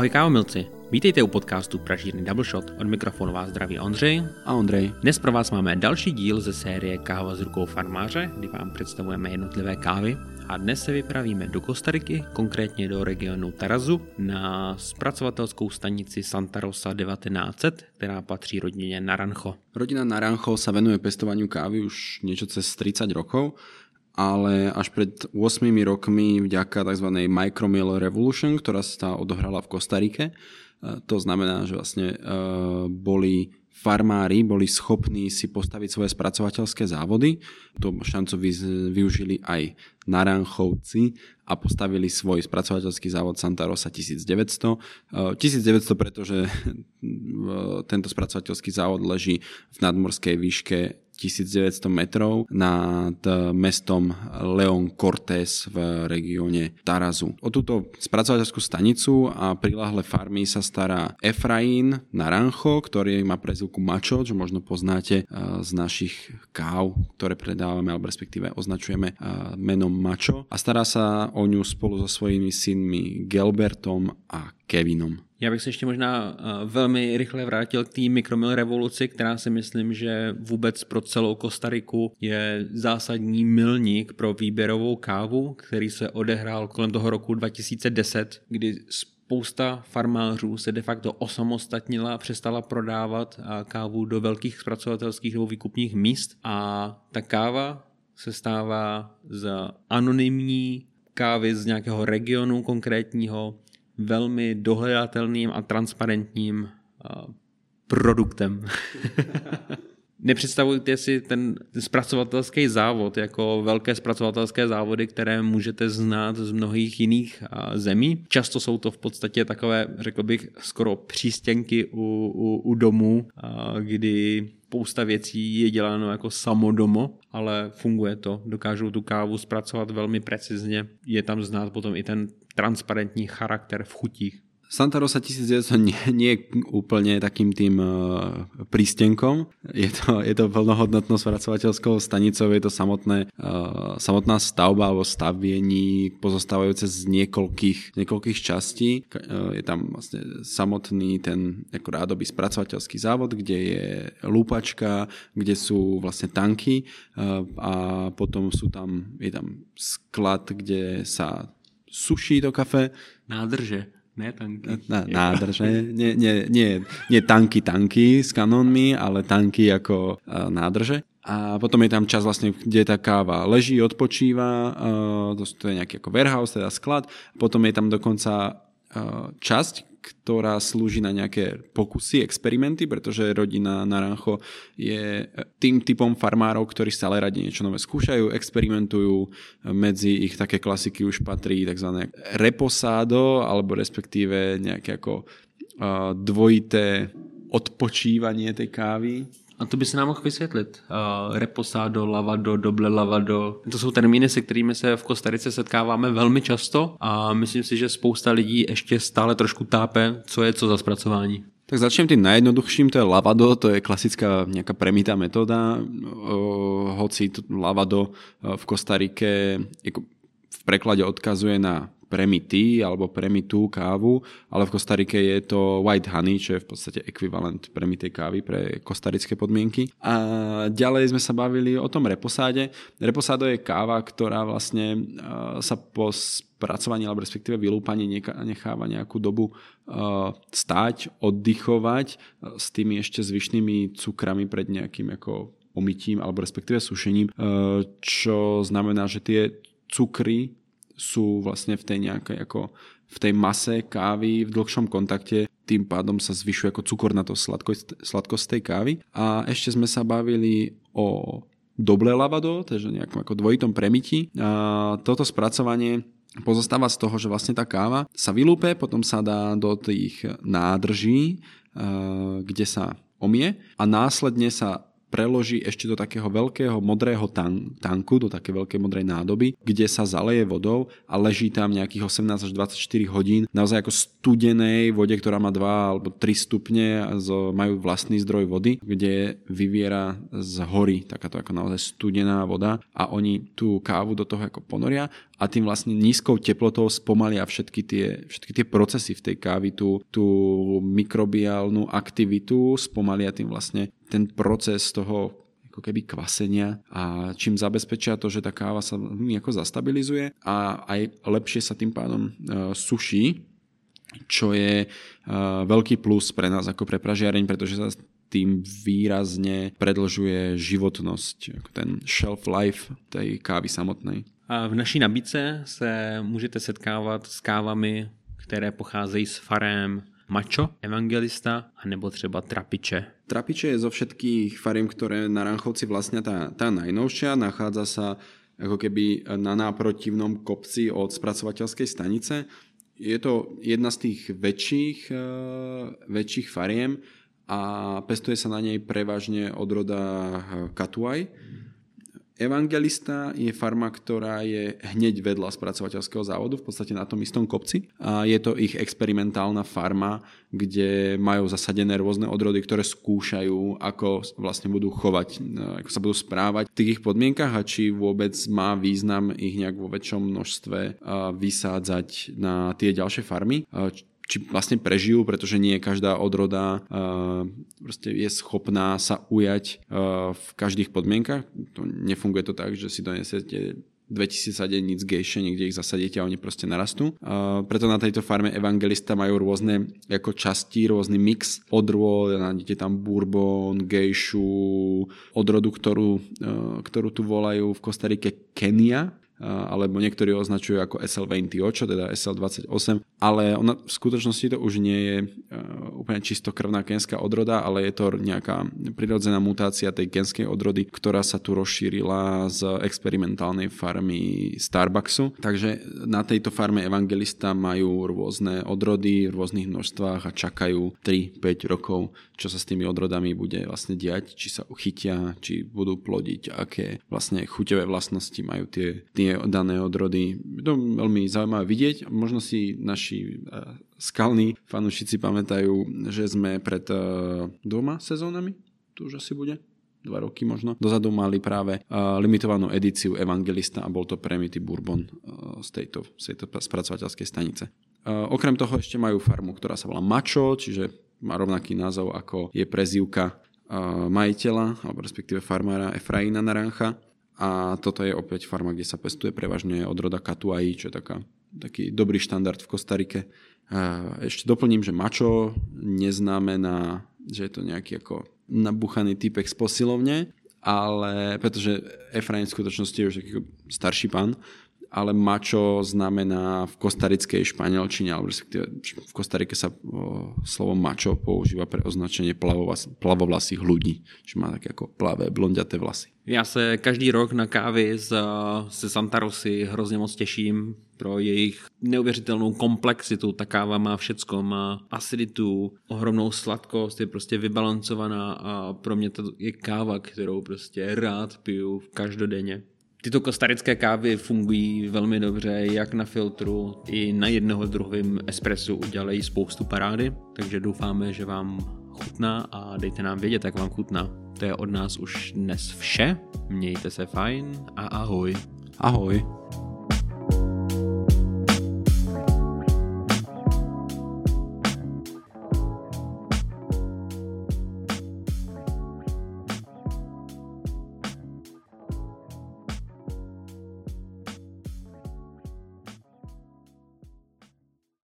Ahoj kávomilci, vítejte u podcastu Pražírny Double Shot. Od mikrofonu vás zdraví Ondřej. A Ondřej. Dnes pro vás máme další díl ze série Káva s rukou farmáře, kdy vám představujeme jednotlivé kávy. A dnes se vypravíme do Kostariky, konkrétně do regionu Tarazu, na zpracovatelskou stanici Santa Rosa 1900, která patří rodině Naranjo. Rodina Naranjo sa venuje pestovaniu kávy už niečo cez 30 rokov ale až pred 8 rokmi vďaka tzv. Micromill Revolution, ktorá sa odohrala v Kostarike, e, to znamená, že vlastne e, boli farmári boli schopní si postaviť svoje spracovateľské závody. To šancu využili aj Naranchovci a postavili svoj spracovateľský závod Santa Rosa 1900. 1900, pretože tento spracovateľský závod leží v nadmorskej výške 1900 metrov nad mestom Leon Cortés v regióne Tarazu. O túto spracovateľskú stanicu a prilahlé farmy sa stará Efraín Naranjo, ktorý má prezivku Mačo, čo možno poznáte eh, z našich káv, ktoré predávame, alebo respektíve označujeme eh, menom Mačo. A stará sa o ňu spolu so svojimi synmi Gelbertom a Kevinom. Já bych se ještě možná eh, velmi rychle vrátil k té mikromil revoluci, která si myslím, že vůbec pro celou Kostariku je zásadní milník pro výběrovou kávu, který se odehrál kolem toho roku 2010, kdy spousta farmářů se de facto osamostatnila přestala prodávat eh, kávu do velkých zpracovatelských nebo výkupních míst. A ta káva se stává z anonymní kávy z nějakého regionu konkrétního velmi dohledatelným a transparentním produktem. Nepředstavujte si ten zpracovatelský závod jako velké zpracovatelské závody, které můžete znát z mnohých jiných zemí. Často jsou to v podstatě takové, řekl bych, skoro přístěnky u, u, u domů, kdy spousta věcí je děláno jako samodomo, ale funguje to. Dokážou tu kávu zpracovat velmi precizně. Je tam znát potom i ten transparentní charakter v chutích. Santa Rosa 1900 nie, nie je úplne takým tým uh, prístenkom. Je to, je to plnohodnotnou spracovateľskou stanicou, je to samotné, uh, samotná stavba alebo staviení pozostávajúce z niekoľkých, niekoľkých častí. Uh, je tam vlastne samotný ten ako rádoby spracovateľský závod, kde je lúpačka, kde sú vlastne tanky uh, a potom sú tam, je tam sklad, kde sa suší to kafe. Nádrže. Ne tanky. Na, nádrže. Nie, nie, nie, nie tanky, tanky s kanónmi, ale tanky ako uh, nádrže. A potom je tam čas vlastne, kde tá káva leží, odpočíva, uh, to je nejaký ako warehouse, teda sklad. Potom je tam dokonca uh, časť, ktorá slúži na nejaké pokusy, experimenty, pretože rodina Naranjo je tým typom farmárov, ktorí stále radi niečo nové skúšajú, experimentujú. Medzi ich také klasiky už patrí tzv. reposádo, alebo respektíve nejaké ako dvojité odpočívanie tej kávy a to by se nám mohl vysvětlit. Uh, reposado, lavado, doble lavado. To jsou termíny, se kterými se v Kostarice setkáváme velmi často a myslím si, že spousta lidí ještě stále trošku tápe, co je co za zpracování. Tak začnem tým najjednoduchším, to je lavado, to je klasická nejaká premitá metóda, hoci to lavado v Kostarike v preklade odkazuje na premity alebo premitú kávu, ale v Kostarike je to white honey, čo je v podstate ekvivalent premitej kávy pre kostarické podmienky. A ďalej sme sa bavili o tom reposáde. Reposádo je káva, ktorá vlastne sa po spracovaní alebo respektíve vylúpaní necháva nejakú dobu stáť, oddychovať s tými ešte zvyšnými cukrami pred nejakým ako omytím alebo respektíve sušením, čo znamená, že tie cukry sú vlastne v tej nejakej ako v tej mase kávy v dlhšom kontakte, tým pádom sa zvyšuje ako to sladkosť, sladkosť tej kávy. A ešte sme sa bavili o doble lavado, takže nejakom ako dvojitom premiti. A toto spracovanie pozostáva z toho, že vlastne tá káva sa vylúpe, potom sa dá do tých nádrží, kde sa omie a následne sa preloží ešte do takého veľkého modrého tan- tanku, do také veľkej modrej nádoby, kde sa zaleje vodou a leží tam nejakých 18 až 24 hodín naozaj ako studenej vode, ktorá má 2 alebo 3 stupne a majú vlastný zdroj vody, kde vyviera z hory takáto ako naozaj studená voda a oni tú kávu do toho ako ponoria a tým vlastne nízkou teplotou spomalia všetky tie, všetky tie procesy v tej kávi, tú, tú mikrobiálnu aktivitu, spomalia tým vlastne ten proces toho ako keby kvasenia a čím zabezpečia to, že tá káva sa nejako zastabilizuje a aj lepšie sa tým pádom uh, suší, čo je uh, veľký plus pre nás ako pre pražiareň, pretože sa tým výrazne predlžuje životnosť, ten shelf life tej kávy samotnej. A v naší nabídce se můžete setkávat s kávami, které pocházejí z farem Mačo, Evangelista a nebo třeba Trapiče. Trapiče je zo všetkých fariem, ktoré na Ranchovci vlastne tá, tá najnovšia. Nachádza sa ako keby na náprotivnom kopci od spracovateľskej stanice. Je to jedna z tých väčších, uh, väčších fariem a pestuje sa na nej prevažne odroda eh, Katuaj. Evangelista je farma, ktorá je hneď vedľa spracovateľského závodu, v podstate na tom istom kopci. A je to ich experimentálna farma, kde majú zasadené rôzne odrody, ktoré skúšajú, ako vlastne budú chovať, ako sa budú správať v tých ich podmienkach a či vôbec má význam ich nejak vo väčšom množstve vysádzať na tie ďalšie farmy či vlastne prežijú, pretože nie každá odroda uh, proste je schopná sa ujať uh, v každých podmienkach. To nefunguje to tak, že si donesiete 2000 sadenic gejše, niekde ich zasadíte a oni proste narastú. Uh, preto na tejto farme Evangelista majú rôzne ako časti, rôzny mix odrôd, nájdete tam bourbon, gejšu, odrodu, ktorú, uh, ktorú tu volajú v Kostarike Kenia, alebo niektorí označujú ako SL28, teda SL28, ale ona v skutočnosti to už nie je úplne čistokrvná kenská odroda, ale je to nejaká prirodzená mutácia tej kenskej odrody, ktorá sa tu rozšírila z experimentálnej farmy Starbucksu. Takže na tejto farme Evangelista majú rôzne odrody v rôznych množstvách a čakajú 3-5 rokov, čo sa s tými odrodami bude vlastne diať, či sa uchytia, či budú plodiť, aké vlastne chuťové vlastnosti majú tie, tie dané odrody. Je to veľmi zaujímavé vidieť. Možno si naši skalní fanúšici pamätajú, že sme pred uh, dvoma sezónami, tu už asi bude, dva roky možno, dozadu mali práve uh, limitovanú edíciu Evangelista a bol to Premity Bourbon uh, z, tejto, z tejto spracovateľskej stanice. Okrem toho ešte majú farmu, ktorá sa volá Macho, čiže má rovnaký názov ako je prezývka majiteľa, alebo respektíve farmára Efraína Narancha a toto je opäť farma, kde sa pestuje prevažne odroda Katuai, čo je taká, taký dobrý štandard v Kostarike. Ešte doplním, že mačo neznamená, že je to nejaký ako nabuchaný typek z posilovne, ale pretože Efraim v skutočnosti je už taký starší pán, ale mačo znamená v kostarickej španielčine, alebo v Kostarike sa slovo mačo používa pre označenie plavovlas, plavovlasých ľudí, že má také ako plavé, blondiaté vlasy. Já se každý rok na kávy z, se Santa Rosy hrozně moc těším pro jejich neuvěřitelnou komplexitu. Ta káva má všecko, má aciditu, ohromnou sladkost, je prostě vybalancovaná a pro mě to je káva, kterou prostě rád piju každodenně. Tyto kostarické kávy fungují velmi dobře, jak na filtru, i na jednoho druhém espressu udělají spoustu parády, takže doufáme, že vám chutná a dejte nám vědět, jak vám chutná. To je od nás už dnes vše, mějte se fajn a ahoj. Ahoj.